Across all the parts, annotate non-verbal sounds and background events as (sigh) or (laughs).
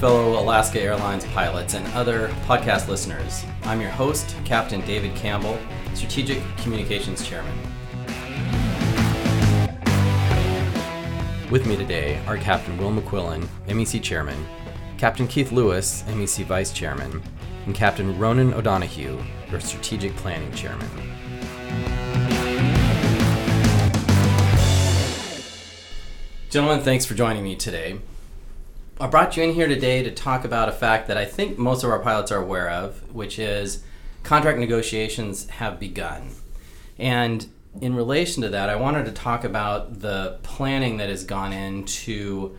fellow Alaska Airlines pilots and other podcast listeners. I'm your host, Captain David Campbell, Strategic Communications Chairman. With me today are Captain Will McQuillen, MEC Chairman, Captain Keith Louis, MEC Vice Chairman, and Captain Ronan O'Donoghue, your Strategic Planning Chairman. Gentlemen, thanks for joining me today. I brought you in here today to talk about a fact that I think most of our pilots are aware of, which is contract negotiations have begun. And in relation to that, I wanted to talk about the planning that has gone into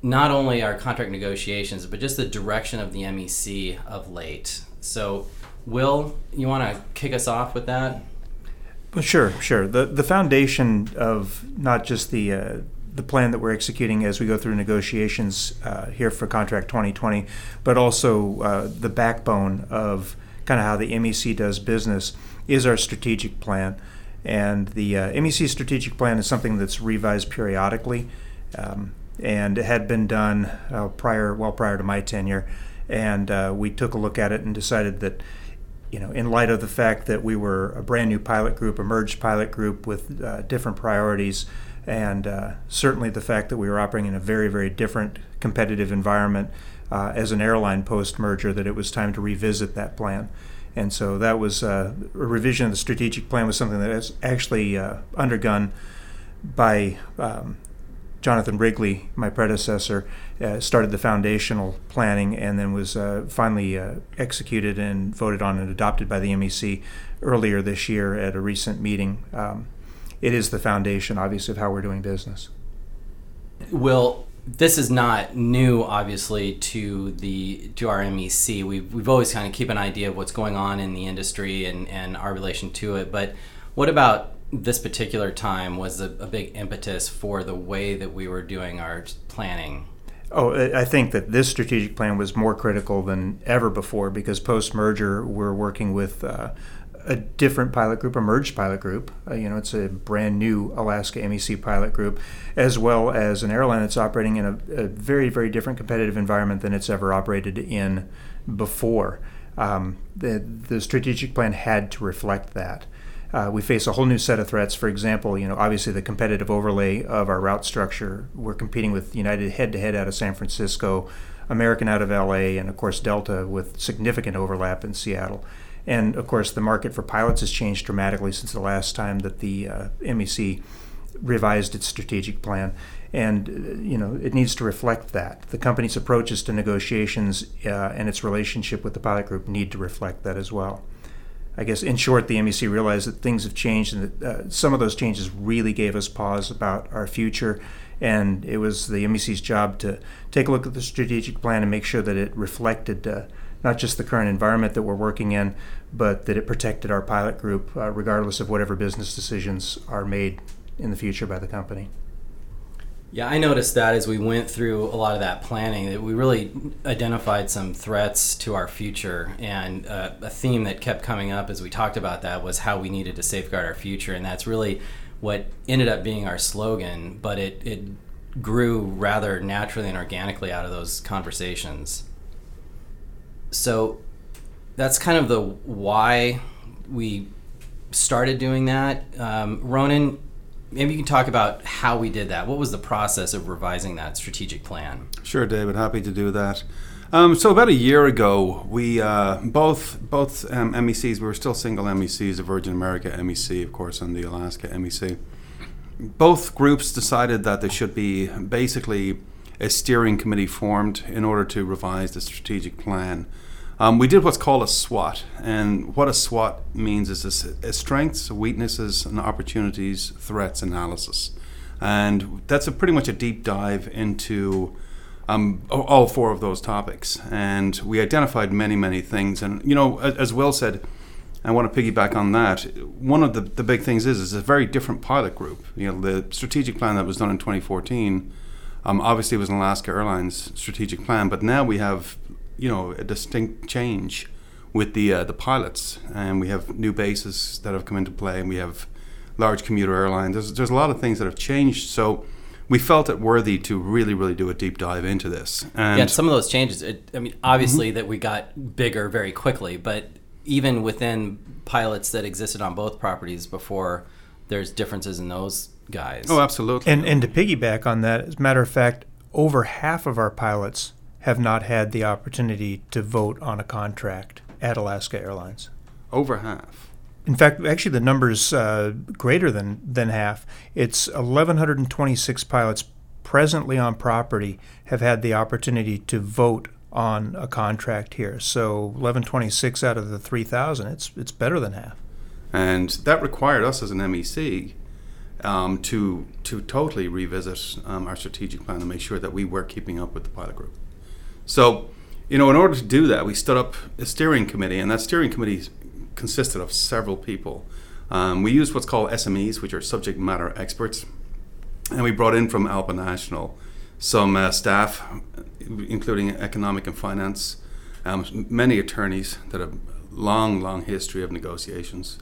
not only our contract negotiations, but just the direction of the MEC of late. So, Will, you want to kick us off with that? Well, sure, sure. The the foundation of not just the uh, the plan that we're executing as we go through negotiations uh, here for contract 2020, but also uh, the backbone of kind of how the MEC does business is our strategic plan. And the uh, MEC strategic plan is something that's revised periodically, um, and it had been done uh, prior, well prior to my tenure. And uh, we took a look at it and decided that you know, in light of the fact that we were a brand new pilot group, a merged pilot group with uh, different priorities, and uh, certainly the fact that we were operating in a very, very different competitive environment uh, as an airline post merger, that it was time to revisit that plan. And so that was uh, a revision of the strategic plan was something that is actually uh, undergone by um, Jonathan Wrigley, my predecessor, uh, started the foundational planning and then was uh, finally executed and voted on and adopted by the MEC earlier this year at a recent meeting. Um, it is the foundation, obviously, of how we're doing business. Well, this is not new, obviously, to the to our MEC. We've we've always kind of keep an idea of what's going on in the industry and and our relation to it. But what about this particular time was a, a big impetus for the way that we were doing our planning? Oh, I think that this strategic plan was more critical than ever before because post merger, we're working with uh, a different pilot group, a merged pilot group. Uh, you know, it's a brand new Alaska MEC pilot group, as well as an airline that's operating in a, a very, very different competitive environment than it's ever operated in before. Um, the, the strategic plan had to reflect that. Uh, we face a whole new set of threats. For example, you know, obviously the competitive overlay of our route structure. We're competing with United head-to-head out of San Francisco, American out of LA, and of course Delta with significant overlap in Seattle. And of course, the market for pilots has changed dramatically since the last time that the uh, MEC revised its strategic plan. And uh, you know it needs to reflect that. The company's approaches to negotiations uh, and its relationship with the pilot group need to reflect that as well. I guess in short, the MEC realized that things have changed and that uh, some of those changes really gave us pause about our future. And it was the MEC's job to take a look at the strategic plan and make sure that it reflected uh, not just the current environment that we're working in, but that it protected our pilot group, uh, regardless of whatever business decisions are made in the future by the company. Yeah, I noticed that as we went through a lot of that planning, that we really identified some threats to our future. And uh, a theme that kept coming up as we talked about that was how we needed to safeguard our future. And that's really what ended up being our slogan, but it, it grew rather naturally and organically out of those conversations. So that's kind of the why we started doing that. Um, Ronan, maybe you can talk about how we did that. What was the process of revising that strategic plan? Sure, David. Happy to do that. Um, so about a year ago, we uh, both both um, MECs. We were still single MECs, the Virgin America MEC, of course, and the Alaska MEC. Both groups decided that there should be basically a steering committee formed in order to revise the strategic plan. Um, we did what's called a SWOT, and what a SWOT means is a, a strengths, weaknesses, and opportunities, threats analysis, and that's a pretty much a deep dive into um, all four of those topics. And we identified many, many things. And you know, as Will said, I want to piggyback on that. One of the, the big things is is a very different pilot group. You know, the strategic plan that was done in 2014. Um, obviously, it was an Alaska Airlines strategic plan, but now we have you know a distinct change with the uh, the pilots, and we have new bases that have come into play, and we have large commuter airlines. There's there's a lot of things that have changed. So we felt it worthy to really, really do a deep dive into this. And yeah, some of those changes. It, I mean, obviously mm-hmm. that we got bigger very quickly, but even within pilots that existed on both properties before, there's differences in those guys. Oh, absolutely. And and to piggyback on that, as a matter of fact, over half of our pilots have not had the opportunity to vote on a contract at Alaska Airlines. Over half. In fact, actually, the number's uh, greater than, than half. It's 1,126 pilots presently on property have had the opportunity to vote on a contract here. So 1126 out of the 3,000, it's it's better than half. And that required us as an MEC um, to to totally revisit um, our strategic plan and make sure that we were keeping up with the pilot group. So, you know, in order to do that, we stood up a steering committee, and that steering committee consisted of several people. Um, we used what's called SMEs, which are subject matter experts, and we brought in from ALPA National some uh, staff, including economic and finance, um, many attorneys that have long, long history of negotiations.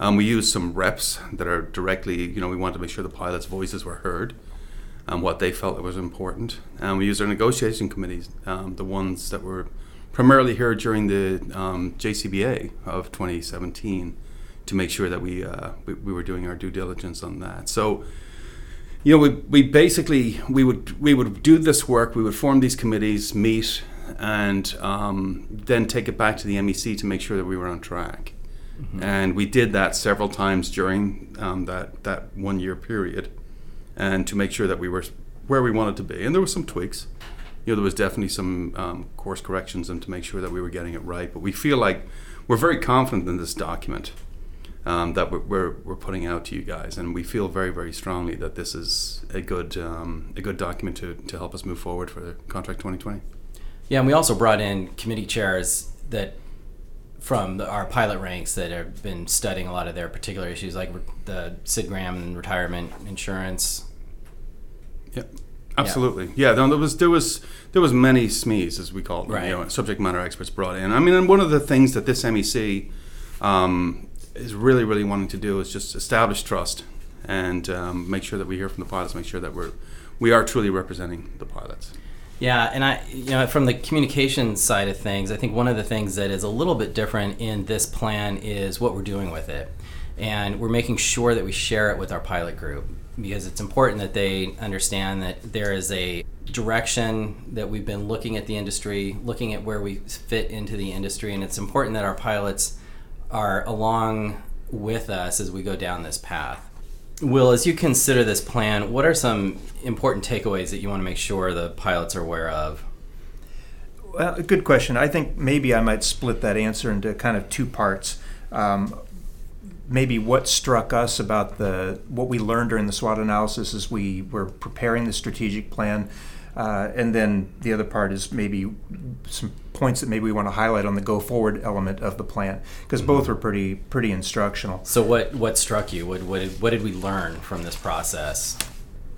Um, we used some reps that are directly, you know, we wanted to make sure the pilots' voices were heard and what they felt was important. And we used our negotiation committees, um, the ones that were primarily here during the um, JCBA of 2017 to make sure that we, uh, we, we were doing our due diligence on that. So, you know, we, we basically we would we would do this work. We would form these committees, meet, and um, then take it back to the MEC to make sure that we were on track. Mm-hmm. And we did that several times during um, that that one year period, and to make sure that we were where we wanted to be. And there were some tweaks you know, there was definitely some um, course corrections and to make sure that we were getting it right. But we feel like we're very confident in this document um, that we're, we're, putting out to you guys, and we feel very, very strongly that this is a good um, a good document to, to help us move forward for contract 2020. Yeah, and we also brought in committee chairs that from the, our pilot ranks that have been studying a lot of their particular issues, like the Sid Graham and retirement insurance. Yep. Absolutely, yeah. yeah. there was there was there was many SMEs as we call them, right. you know, subject matter experts brought in. I mean, and one of the things that this MEC um, is really really wanting to do is just establish trust and um, make sure that we hear from the pilots, make sure that we're we are truly representing the pilots. Yeah, and I, you know, from the communication side of things, I think one of the things that is a little bit different in this plan is what we're doing with it, and we're making sure that we share it with our pilot group because it's important that they understand that there is a direction that we've been looking at the industry, looking at where we fit into the industry, and it's important that our pilots are along with us as we go down this path. Will, as you consider this plan, what are some important takeaways that you want to make sure the pilots are aware of? Well, good question. I think maybe I might split that answer into kind of two parts. Um, maybe what struck us about the what we learned during the SWOT analysis as we were preparing the strategic plan. Uh, and then the other part is maybe some points that maybe we want to highlight on the go forward element of the plan because mm-hmm. both were pretty pretty instructional. So what what struck you? What what did, what did we learn from this process?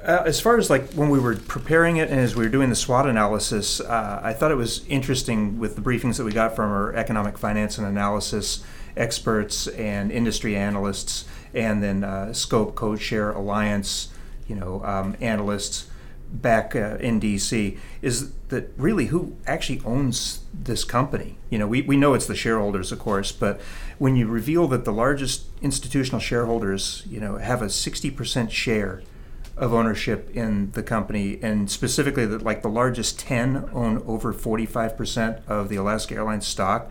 Uh, as far as like when we were preparing it and as we were doing the SWOT analysis, uh, I thought it was interesting with the briefings that we got from our economic finance and analysis experts and industry analysts, and then uh, Scope CodeShare Alliance, you know, um, analysts back uh, in DC is that really who actually owns this company? You know, we, we know it's the shareholders, of course, but when you reveal that the largest institutional shareholders, you know, have a 60% share of ownership in the company, and specifically that like the largest 10 own over 45% of the Alaska Airlines stock,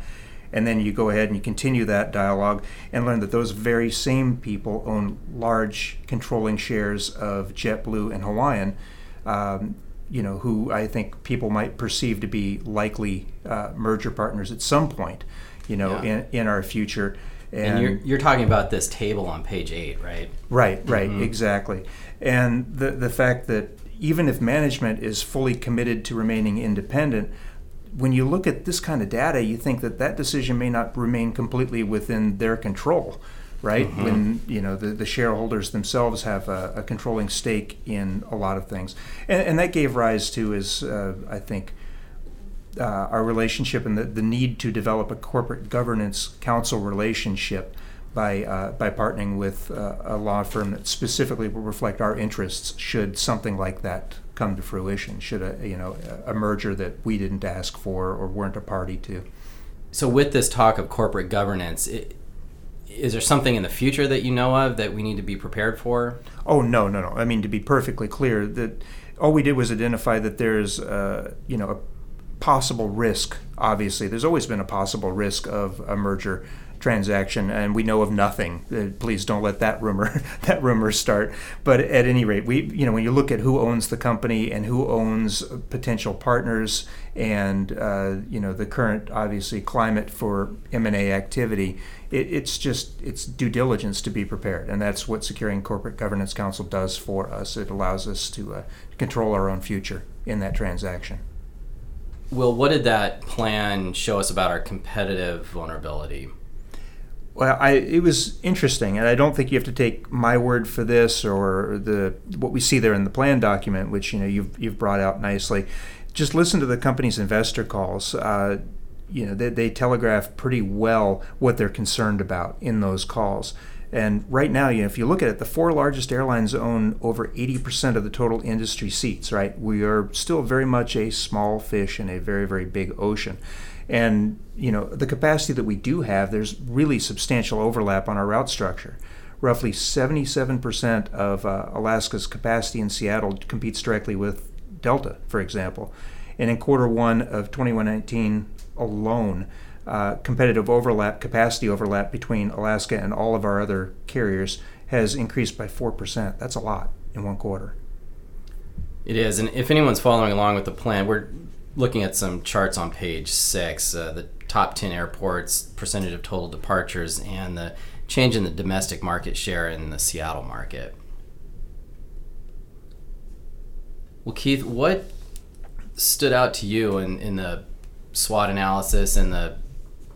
and then you go ahead and you continue that dialogue and learn that those very same people own large controlling shares of JetBlue and Hawaiian. Um, you know, who I think people might perceive to be likely uh, merger partners at some point, you know, yeah. in, in our future. And, and, you're, you're talking about this table on page eight, right? Right, right, mm-hmm. exactly. And the, the fact that even if management is fully committed to remaining independent, when you look at this kind of data, you think that that decision may not remain completely within their control, right? Mm-hmm. When you know the, the shareholders themselves have a, a, controlling stake in a lot of things, and, and that gave rise to, is uh, I think, uh, our relationship and the, the need to develop a corporate governance counsel relationship by uh, by partnering with uh, a law firm that specifically will reflect our interests should something like that come to fruition. Should a you know a merger that we didn't ask for or weren't a party to. So with this talk of corporate governance. It, is there something in the future that you know of that we need to be prepared for? Oh no, no, no. I mean to be perfectly clear that all we did was identify that there's uh, you know a possible risk. Obviously, there's always been a possible risk of a merger transaction, and we know of nothing. Uh, please don't let that rumor (laughs) that rumor start. But at any rate, we you know when you look at who owns the company and who owns potential partners, and uh, you know the current obviously climate for M and A activity, it, it's just it's due diligence to be prepared, and that's what securing corporate governance counsel does for us. It allows us to uh, control our own future in that transaction. Will, what did that plan show us about our competitive vulnerability? Well, I, it was interesting, and I don't think you have to take my word for this or the what we see there in the plan document, which you know you've you've brought out nicely. Just listen to the company's investor calls. Uh, you know, they, they telegraph pretty well what they're concerned about in those calls. And right now, you know, if you look at it, the four largest airlines own over 80% of the total industry seats, right? We are still very much a small fish in a very, very big ocean. And you know the capacity that we do have, there's really substantial overlap on our route structure. Roughly 77% of uh, Alaska's capacity in Seattle competes directly with Delta, for example. And in quarter one of 2019 alone, uh, competitive overlap, capacity overlap between Alaska and all of our other carriers has increased by 4%. That's a lot in one quarter. It is. And if anyone's following along with the plan, we're looking at some charts on page six, uh, the top 10 airports, percentage of total departures, and the change in the domestic market share in the Seattle market. Well, Keith, what stood out to you in, in the SWOT analysis and the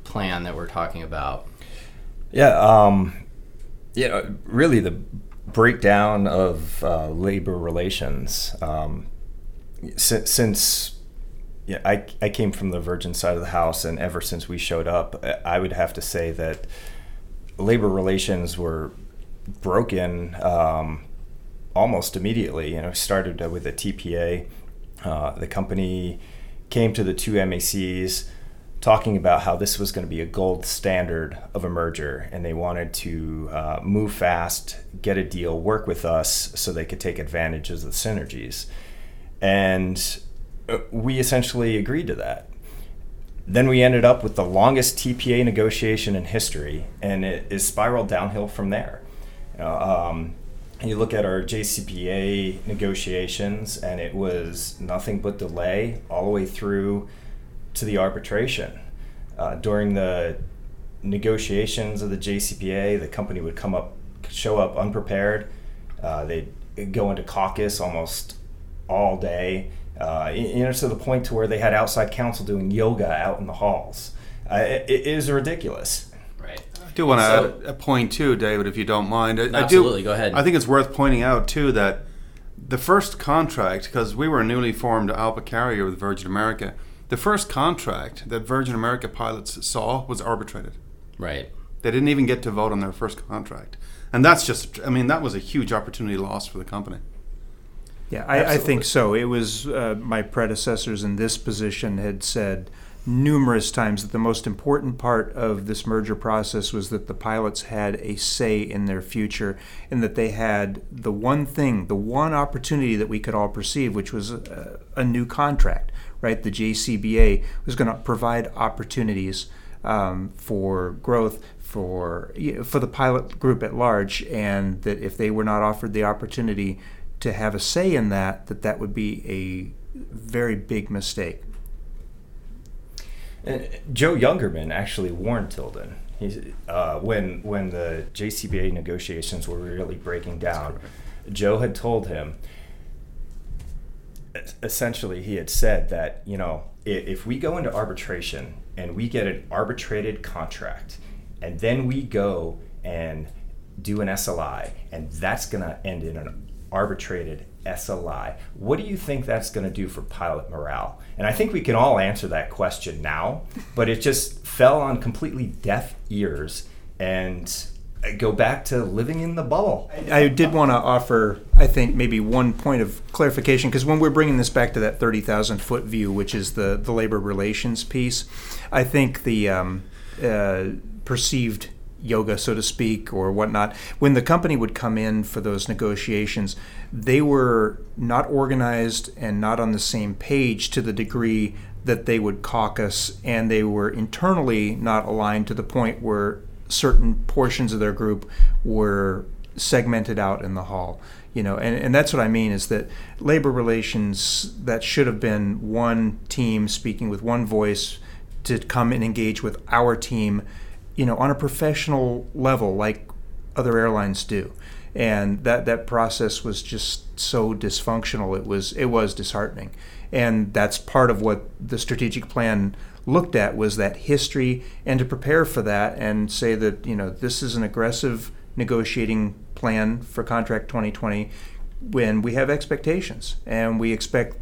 plan that we're talking about? Yeah, um, yeah, really the breakdown of uh, labor relations. Um, since, since yeah, I, I came from the Virgin side of the house, and ever since we showed up, I would have to say that labor relations were broken um, almost immediately. You know, started with the TPA. Uh, the company came to the two MECs talking about how this was going to be a gold standard of a merger, and they wanted to uh, move fast, get a deal, work with us so they could take advantage of the synergies. And uh, we essentially agreed to that. Then we ended up with the longest TPA negotiation in history, and it is spiraled downhill from there. um, and you look at our JCBA negotiations, and it was nothing but delay all the way through to the arbitration. Uh, during the negotiations of the JCBA, the company would come up, show up unprepared. Uh, they'd go into caucus almost all day uh, you know, to the point to where they had outside counsel doing yoga out in the halls. Uh, it, it is ridiculous. Right. I do want to so, add a point too, David, if you don't mind. I, absolutely, I do, go ahead. I think it's worth pointing out too that the first contract, because we were a newly formed ALPA carrier with Virgin America, the first contract that Virgin America pilots saw was arbitrated. Right. They didn't even get to vote on their first contract. And that's just, I mean, that was a huge opportunity lost for the company. Yeah, I, I think so. It was uh, my predecessors in this position had said numerous times that the most important part of this merger process was that the pilots had a say in their future and that they had the one thing, the one opportunity that we could all perceive, which was a, a new contract, right? The JCBA was going to provide opportunities um, for growth for you know, for the pilot group at large, and that if they were not offered the opportunity to have a say in that, that that would be a very big mistake. And Joe Youngerman actually warned Tilden. Uh, when when the JCBA negotiations were really breaking down, Joe had told him. Essentially, he had said that you know if we go into arbitration and we get an arbitrated contract, and then we go and do an SLI, and that's going to end in an arbitrated SLI. What do you think that's going to do for pilot morale? And I think we can all answer that question now, but it just fell on completely deaf ears. And go back to living in the bubble. I did want to offer, I think, maybe one point of clarification because when we're bringing this back to that 30,000 foot view, which is the, the labor relations piece, I think the um, uh, perceived yoga, so to speak, or whatnot, when the company would come in for those negotiations, they were not organized and not on the same page to the degree that they would caucus, and they were internally not aligned to the point where certain portions of their group were segmented out in the hall you know and, and that's what i mean is that labor relations that should have been one team speaking with one voice to come and engage with our team you know on a professional level like other airlines do. And that that process was just so dysfunctional. It was it was disheartening. And that's part of what the strategic plan looked at was that history and to prepare for that and say that you know this is an aggressive negotiating plan for contract 2020 when we have expectations. And we expect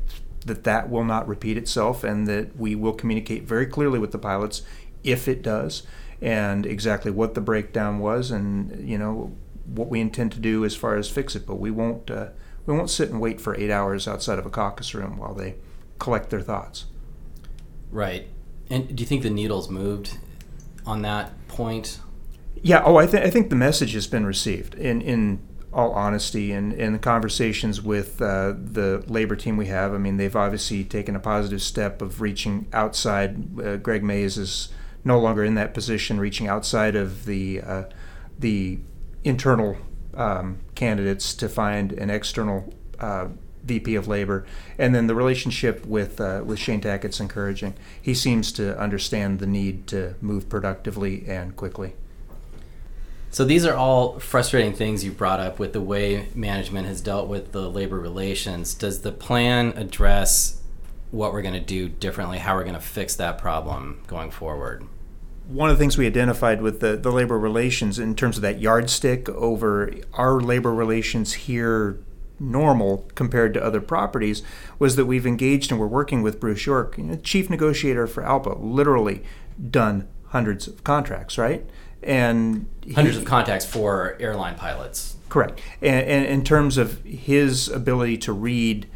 that that will not repeat itself and that we will communicate very clearly with the pilots if it does and exactly what the breakdown was and you know what we intend to do as far as fix it. But we won't uh, we won't sit and wait for eight hours outside of a caucus room while they collect their thoughts. Right and do you think the needle's moved on that point? Yeah. Oh, I think I think the message has been received. In in all honesty, and in the conversations with uh, the labor team we have, I mean, they've obviously taken a positive step of reaching outside. Uh, Greg Mays is no longer in that position, reaching outside of the uh, the internal um, candidates to find an external uh, VP of Labor, and then the relationship with uh, with Shane Tackett's encouraging. He seems to understand the need to move productively and quickly. So these are all frustrating things you brought up with the way management has dealt with the labor relations. Does the plan address what we're going to do differently? How we're going to fix that problem going forward? one of the things we identified with the, the labor relations in terms of that yardstick over our labor relations here normal compared to other properties was that we've engaged and we're working with Bruce York, you know, chief negotiator for ALPA, literally done hundreds of contracts, right? And hundreds he, of contacts for airline pilots. Correct. And, and in terms of his ability to read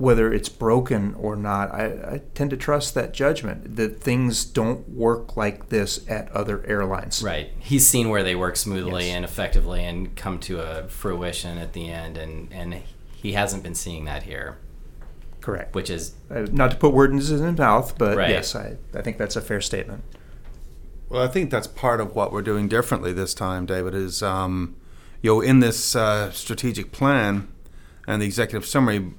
whether it's broken or not, I, I, tend to trust that judgment that things don't work like this at other airlines. Right. He's seen where they work smoothly yes. and effectively and come to a fruition at the end, and, and he hasn't been seeing that here. Correct. Which is. Uh, not to put words in his mouth, but right. yes, I, I think that's a fair statement. Well, I think that's part of what we're doing differently this time, David, is, um, you know, in this uh, strategic plan and the executive summary,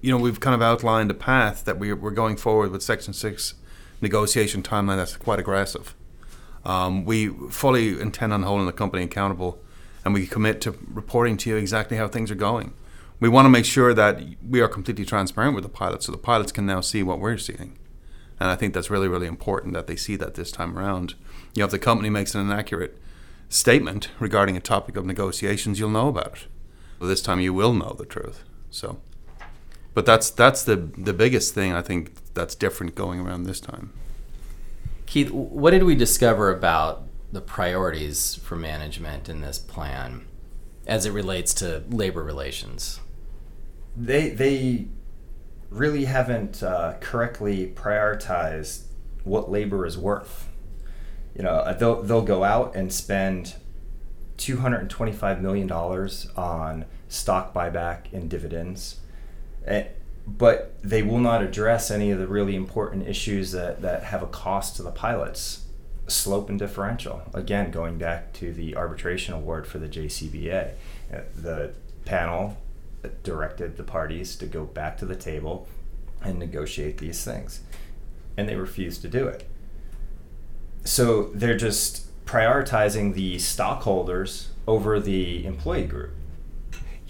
you know, we've kind of outlined a path that we, we're going forward with Section 6 negotiation timeline that's quite aggressive. Um, we fully intend on holding the company accountable and we commit to reporting to you exactly how things are going. We want to make sure that we are completely transparent with the pilots so the pilots can now see what we're seeing. And I think that's really, really important that they see that this time around. You know, if the company makes an inaccurate statement regarding a topic of negotiations, you'll know about it. This time you will know the truth. So but that's that's the the biggest thing I think that's different going around this time. Keith, what did we discover about the priorities for management in this plan as it relates to labor relations? They they really haven't uh, correctly prioritized what labor is worth. You know, uh, they'll they'll go out and spend two hundred and twenty five million dollars on stock buyback and dividends but they will not address any of the really important issues that, that have a cost to the pilots. Slope and differential. Again going back to the arbitration award for the jcba uh, the panel directed the parties to go back to the table and negotiate these things. And they refused to do it. So they're just prioritizing the stockholders over the employee group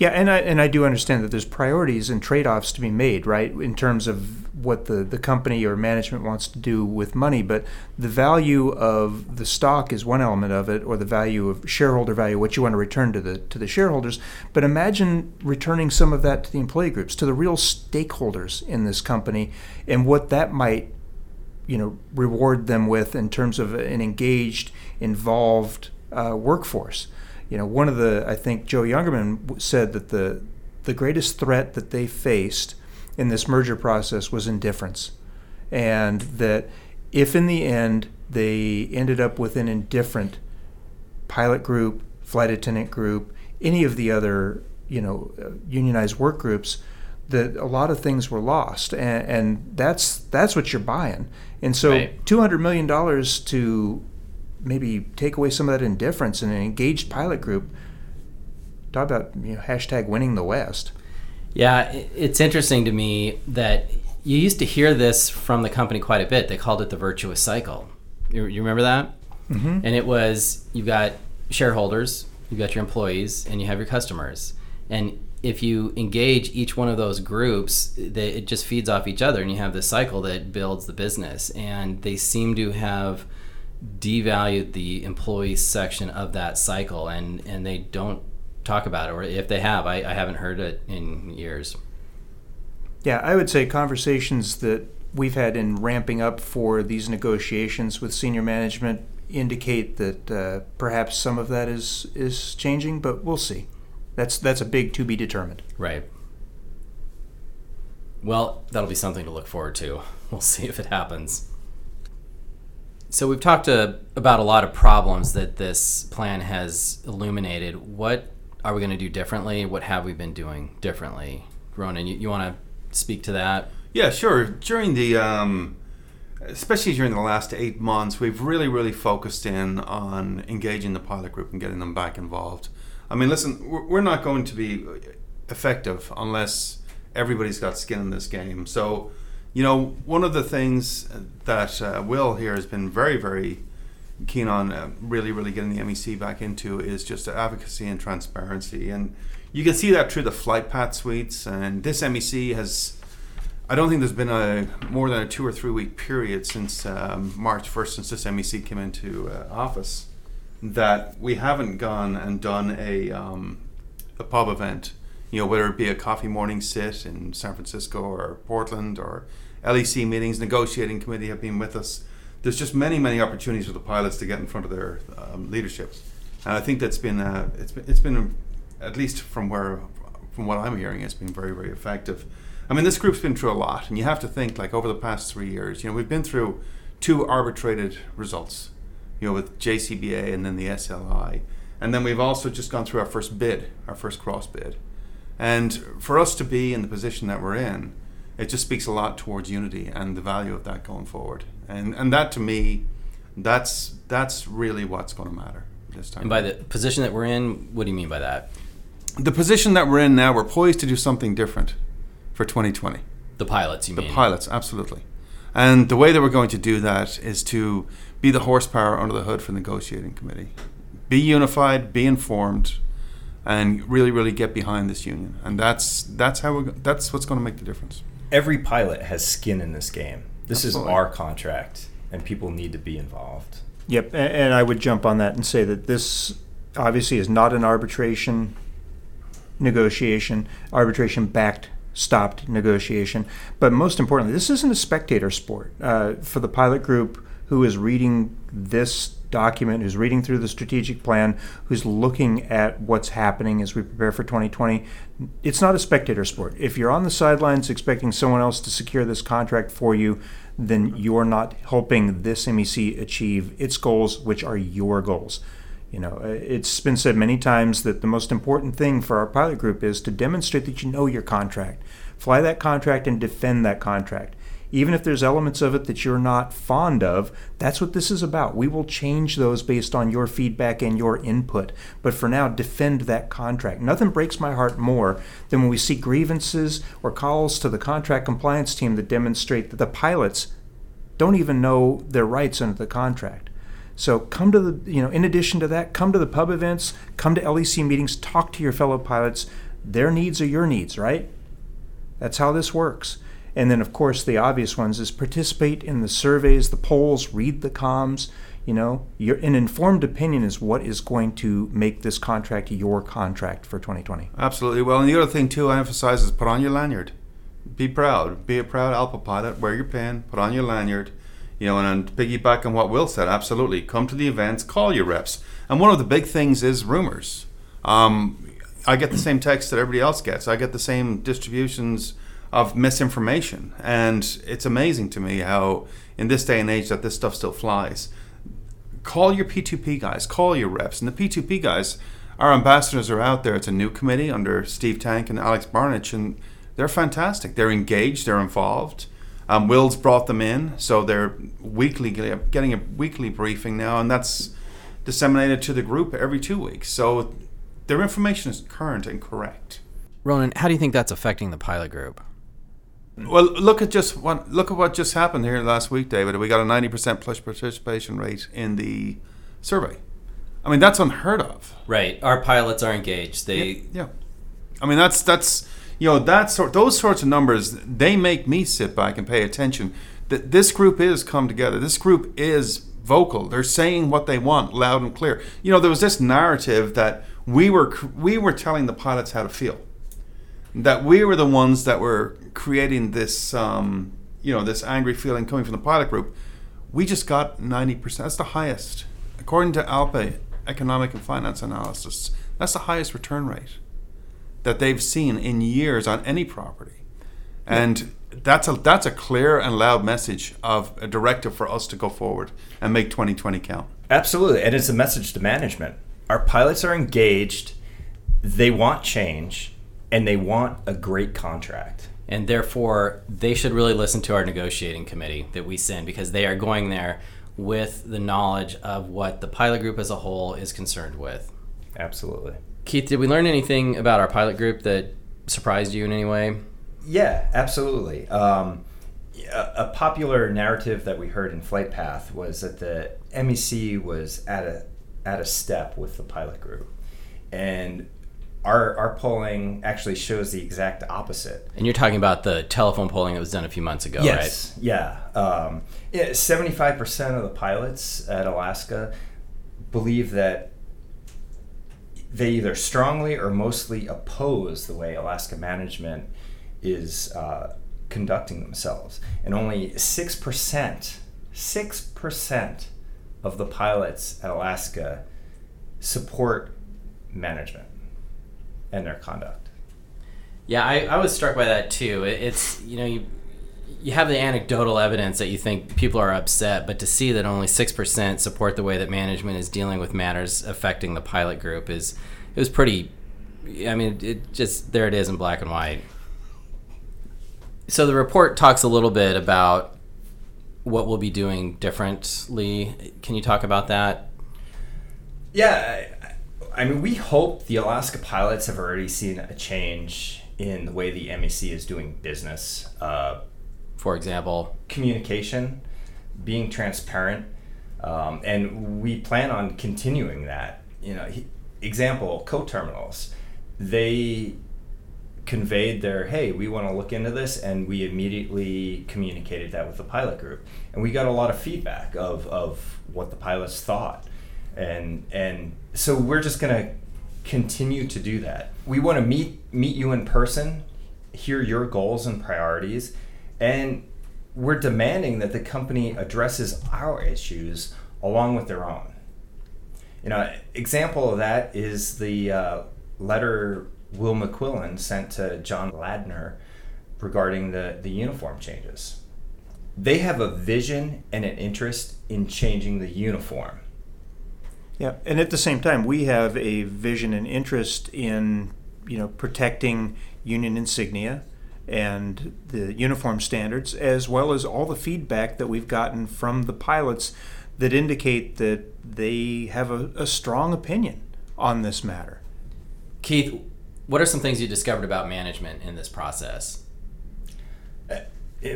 yeah, and I and I do understand that there's priorities and trade-offs to be made, right, in terms of what the, the company or management wants to do with money. But the value of the stock is one element of it, or the value of shareholder value, what you want to return to the to the shareholders. But imagine returning some of that to the employee groups, to the real stakeholders in this company, and what that might, you know, reward them with in terms of an engaged, involved uh, workforce. You know, one of the I think Joe Youngerman said that the the greatest threat that they faced in this merger process was indifference, and that if in the end they ended up with an indifferent pilot group, flight attendant group, any of the other you know unionized work groups, that a lot of things were lost, and, and that's that's what you're buying. And so, right. two hundred million dollars to maybe take away some of that indifference and an engaged pilot group. Talk about you know, hashtag winning the West. Yeah, it's interesting to me that you used to hear this from the company quite a bit. They called it the virtuous cycle. You, you remember that? Mm-hmm. And it was you've got shareholders, you've got your employees, and you have your customers. And if you engage each one of those groups, they, it just feeds off each other, and you have this cycle that builds the business. And they seem to have devalued the employee section of that cycle, and and they don't talk about it, or if they have, I, I haven't heard it in years. Yeah, I would say conversations that we've had in ramping up for these negotiations with senior management indicate that uh, perhaps some of that is is changing, but we'll see. That's that's a big to be determined. Right. Well, that'll be something to look forward to. We'll see if it happens. So we've talked uh, about a lot of problems that this plan has illuminated. What are we going to do differently? What have we been doing differently? Ronan, you, you want to speak to that? Yeah, sure. During the, um, especially during the last eight months, we've really, really focused in on engaging the pilot group and getting them back involved. I mean, listen, we're not going to be effective unless everybody's got skin in this game. So you know, one of the things that uh, Will here has been very, very keen on uh, really, really getting the MEC back into is just advocacy and transparency. And you can see that through the flight path suites. And this MEC has, I don't think there's been a more than a two or three week period since um, March 1st, since this MEC came into uh, office, that we haven't gone and done a, um, a pub event you know, whether it be a coffee morning sit in San Francisco or Portland or LEC meetings, negotiating committee have been with us. There's just many, many opportunities for the pilots to get in front of their um, leaderships, and I think that's been uh, it's been it's been at least from where from what I'm hearing, it's been very, very effective. I mean, this group's been through a lot, and you have to think like over the past three years, you know, we've been through two arbitrated results, you know, with JCBA and then the SLI, and then we've also just gone through our first bid, our first cross bid. And for us to be in the position that we're in, it just speaks a lot towards unity and the value of that going forward. And and that to me, that's that's really what's going to matter this time. And by the position that we're in, what do you mean by that? The position that we're in now, we're poised to do something different for 2020. The pilots, you the mean? The pilots, absolutely. And the way that we're going to do that is to be the horsepower under the hood for the negotiating committee. Be unified, be informed, and really, really get behind this union. And that's that's how we that's what's going to make the difference. Every pilot has skin in this game. This Absolutely. is our contract, and people need to be involved. Yep, and I would jump on that and say that this obviously is not an arbitration negotiation, arbitration backed stopped negotiation. But most importantly, this isn't a spectator sport. Uh, for the pilot group who is reading this document, who's reading through the strategic plan, who's looking at what's happening as we prepare for 2020. It's not a spectator sport. If you're on the sidelines expecting someone else to secure this contract for you, then you're not helping this MEC achieve its goals, which are your goals. You know, uh, it's been said many times that the most important thing for our pilot group is to demonstrate that you know your contract. Fly that contract and defend that contract even if there's elements of it that you're not fond of, that's what this is about. We will change those based on your feedback and your input. But for now, defend that contract. Nothing breaks my heart more than when we see grievances or calls to the contract compliance team that demonstrate that the pilots don't even know their rights under the contract. So come to the, you know, in addition to that, come to the pub events, come to LEC meetings, talk to your fellow pilots. Their needs are your needs, right? That's how this works. And then, of course, the obvious ones is participate in the surveys, the polls, read the comms. You know, your, an informed opinion is what is going to make this contract your contract for 2020. Absolutely. Well, and the other thing, too, I emphasize is put on your lanyard. Be proud. Be a proud ALPA pilot. Wear your pin, put on your lanyard. You know, and, and piggyback on what Will said, absolutely. Come to the events, call your reps. And one of the big things is rumors. Um, I get the same text that everybody else gets. I get the same distributions of misinformation, and it's amazing to me how in this day and age that this stuff still flies. Call your P2P guys, call your reps, and the P2P guys, our ambassadors are out there. It's a new committee under Steve Tank and Alex Barnich, and they're fantastic. They're engaged, they're involved. Um, Will's brought them in, so they're weekly getting a weekly briefing now, and that's disseminated to the group every two weeks. So their information is current and correct. Ronan, how do you think that's affecting the pilot group? Well, look at just what look at what just happened here last week, David. We got a ninety percent plus participation rate in the survey. I mean, that's unheard of. Right. Our pilots are engaged. They yeah. yeah. I mean, that's that's you know that sort those sorts of numbers they make me sit back and pay attention. That this group is come together. This group is vocal. They're saying what they want loud and clear. You know, there was this narrative that we were we were telling the pilots how to feel. That we were the ones that were creating this um, you know this angry feeling coming from the pilot group. We just got ninety percent. That's the highest, according to ALPA Economic and Finance Analysis. That's the highest return rate that they've seen in years on any property, and that's a that's a clear and loud message of a directive for us to go forward and make 2020 count. Absolutely, and it's a message to management our pilots are engaged, they want change, and they want a great contract. And therefore, they should really listen to our negotiating committee that we send because they are going there with the knowledge of what the pilot group as a whole is concerned with. Absolutely. Keith, did we learn anything about our pilot group that surprised you in any way? Yeah, absolutely. Um, a, popular narrative that we heard in Flight Path was that the MEC was at a at a step with the pilot group. And our, our polling actually shows the exact opposite. And you're talking about the telephone polling that was done a few months ago, yes. right? Yeah. Um, yeah. 75% of the pilots at Alaska believe that they either strongly or mostly oppose the way Alaska management is uh, conducting themselves. And only 6%, 6% of the pilots at Alaska support management and their conduct. Yeah, I, I was struck by that too. it's you know you you have the anecdotal evidence that you think people are upset, but to see that only six percent support the way that management is dealing with matters affecting the pilot group is it was pretty. I mean, it just there it is in black and white. So the report talks a little bit about what we'll be doing differently. Can you talk about that? Yeah, I, mean, we hope the Alaska pilots have already seen a change in the way the MEC is doing business. Uh, For example, communication, being transparent, um, and we plan on continuing that. You know, he, example, co-terminals, they conveyed their hey we want to look into this and we immediately communicated that with the pilot group and we got a lot of feedback of, of what the pilots thought and and so we're just going to continue to do that we want to meet meet you in person hear your goals and priorities and we're demanding that the company addresses our issues along with their own you know example of that is the uh, letter Will McQuillen sent to John Ladner regarding the, the uniform changes. They have a vision and an interest in changing the uniform. Yeah, and at the same time, we have a vision and interest in you know protecting union insignia and the uniform standards, as well as all the feedback that we've gotten from the pilots that indicate that they have a, a strong opinion on this matter. Keith, what are some things you discovered about management in this process? Uh,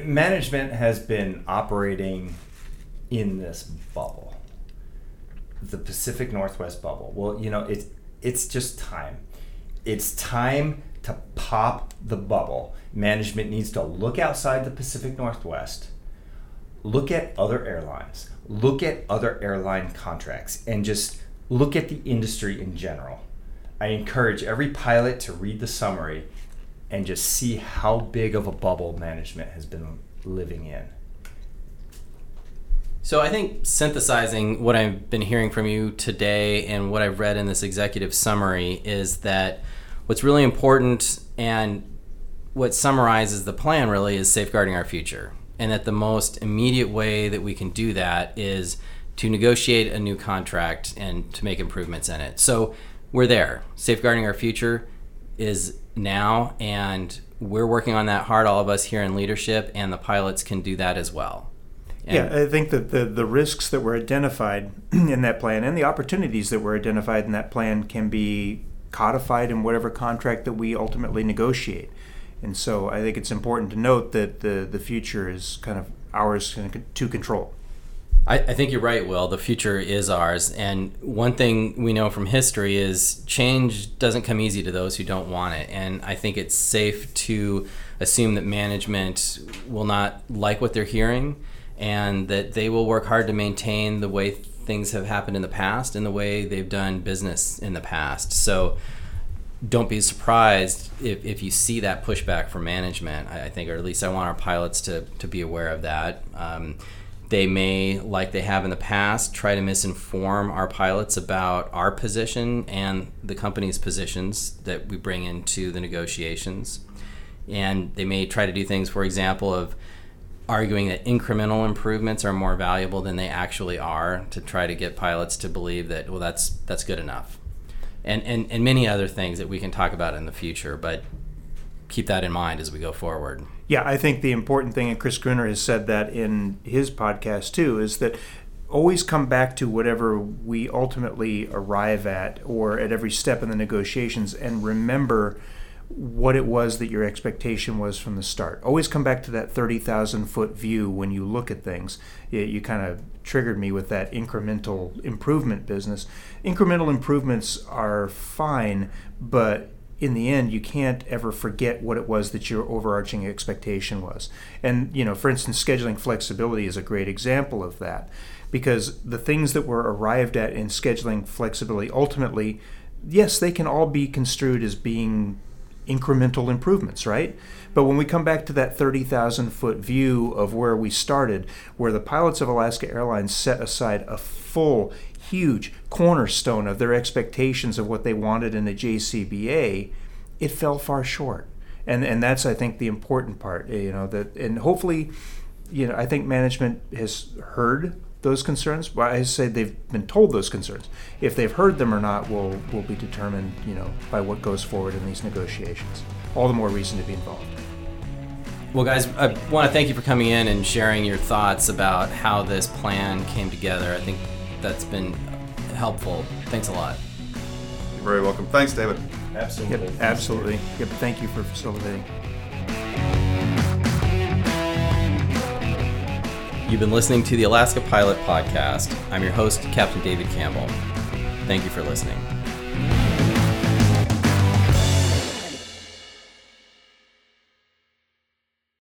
management has been operating in this bubble, the Pacific Northwest bubble. Well, you know, it's it's just time. It's time to pop the bubble. Management needs to look outside the Pacific Northwest, look at other airlines, look at other airline contracts, and just look at the industry in general I encourage every pilot to read the summary and just see how big of a bubble management has been living in. So I think synthesizing what I've been hearing from you today and what I've read in this executive summary is that what's really important and what summarizes the plan really is safeguarding our future. And that the most immediate way that we can do that is to negotiate a new contract and to make improvements in it. So we're there. Safeguarding our future is now, and we're working on that hard, all of us here in leadership, and the pilots can do that as well. And yeah, I think that the, the risks that were identified (clears throat) in that plan and the opportunities that were identified in that plan can be codified in whatever contract that we ultimately negotiate. And so I think it's important to note that the, the future is kind of ours to control. I, I, think you're right, Will. The future is ours. And one thing we know from history is change doesn't come easy to those who don't want it. And I think it's safe to assume that management will not like what they're hearing and that they will work hard to maintain the way things have happened in the past and the way they've done business in the past. So don't be surprised if, if you see that pushback from management. I, I think, or at least I want our pilots to, to be aware of that. Um, they may, like they have in the past, try to misinform our pilots about our position and the company's positions that we bring into the negotiations. And they may try to do things, for example, of arguing that incremental improvements are more valuable than they actually are to try to get pilots to believe that well that's that's good enough. And and, and many other things that we can talk about in the future but keep that in mind as we go forward. Yeah i think the important thing and chris gruner has said that in his podcast too is that always come back to whatever we ultimately arrive at or at every step in the negotiations and remember what it was that your expectation was from the start. Always come back to that 30,000 foot view when you look at things. You, you kind of triggered me with that incremental improvement business. Incremental improvements are fine, but in the end, you can't ever forget what it was that your overarching expectation was. And, you know, for instance, scheduling flexibility is a great example of that because the things that were arrived at in scheduling flexibility ultimately, yes, they can all be construed as being incremental improvements, right? But when we come back to that 30,000 foot view of where we started, where the pilots of Alaska Airlines set aside a full, huge cornerstone of their expectations of what they wanted in a JCBA, it fell far short. And, and that's, I think, the important part, you know, that, and hopefully, you know, I think management has heard those concerns. Well, I say they've been told those concerns. If they've heard them or not will will be determined, you know, by what goes forward in these negotiations. All the more reason to be involved. Well, guys, I want to thank you for coming in and sharing your thoughts about how this plan came together. I think that's been helpful. Thanks a lot. You're very welcome. Thanks, David. Absolutely. Yep, absolutely. Yep, thank you for facilitating. You've been listening to the Alaska Pilot Podcast. I'm your host, Captain David Campbell. Thank you for listening.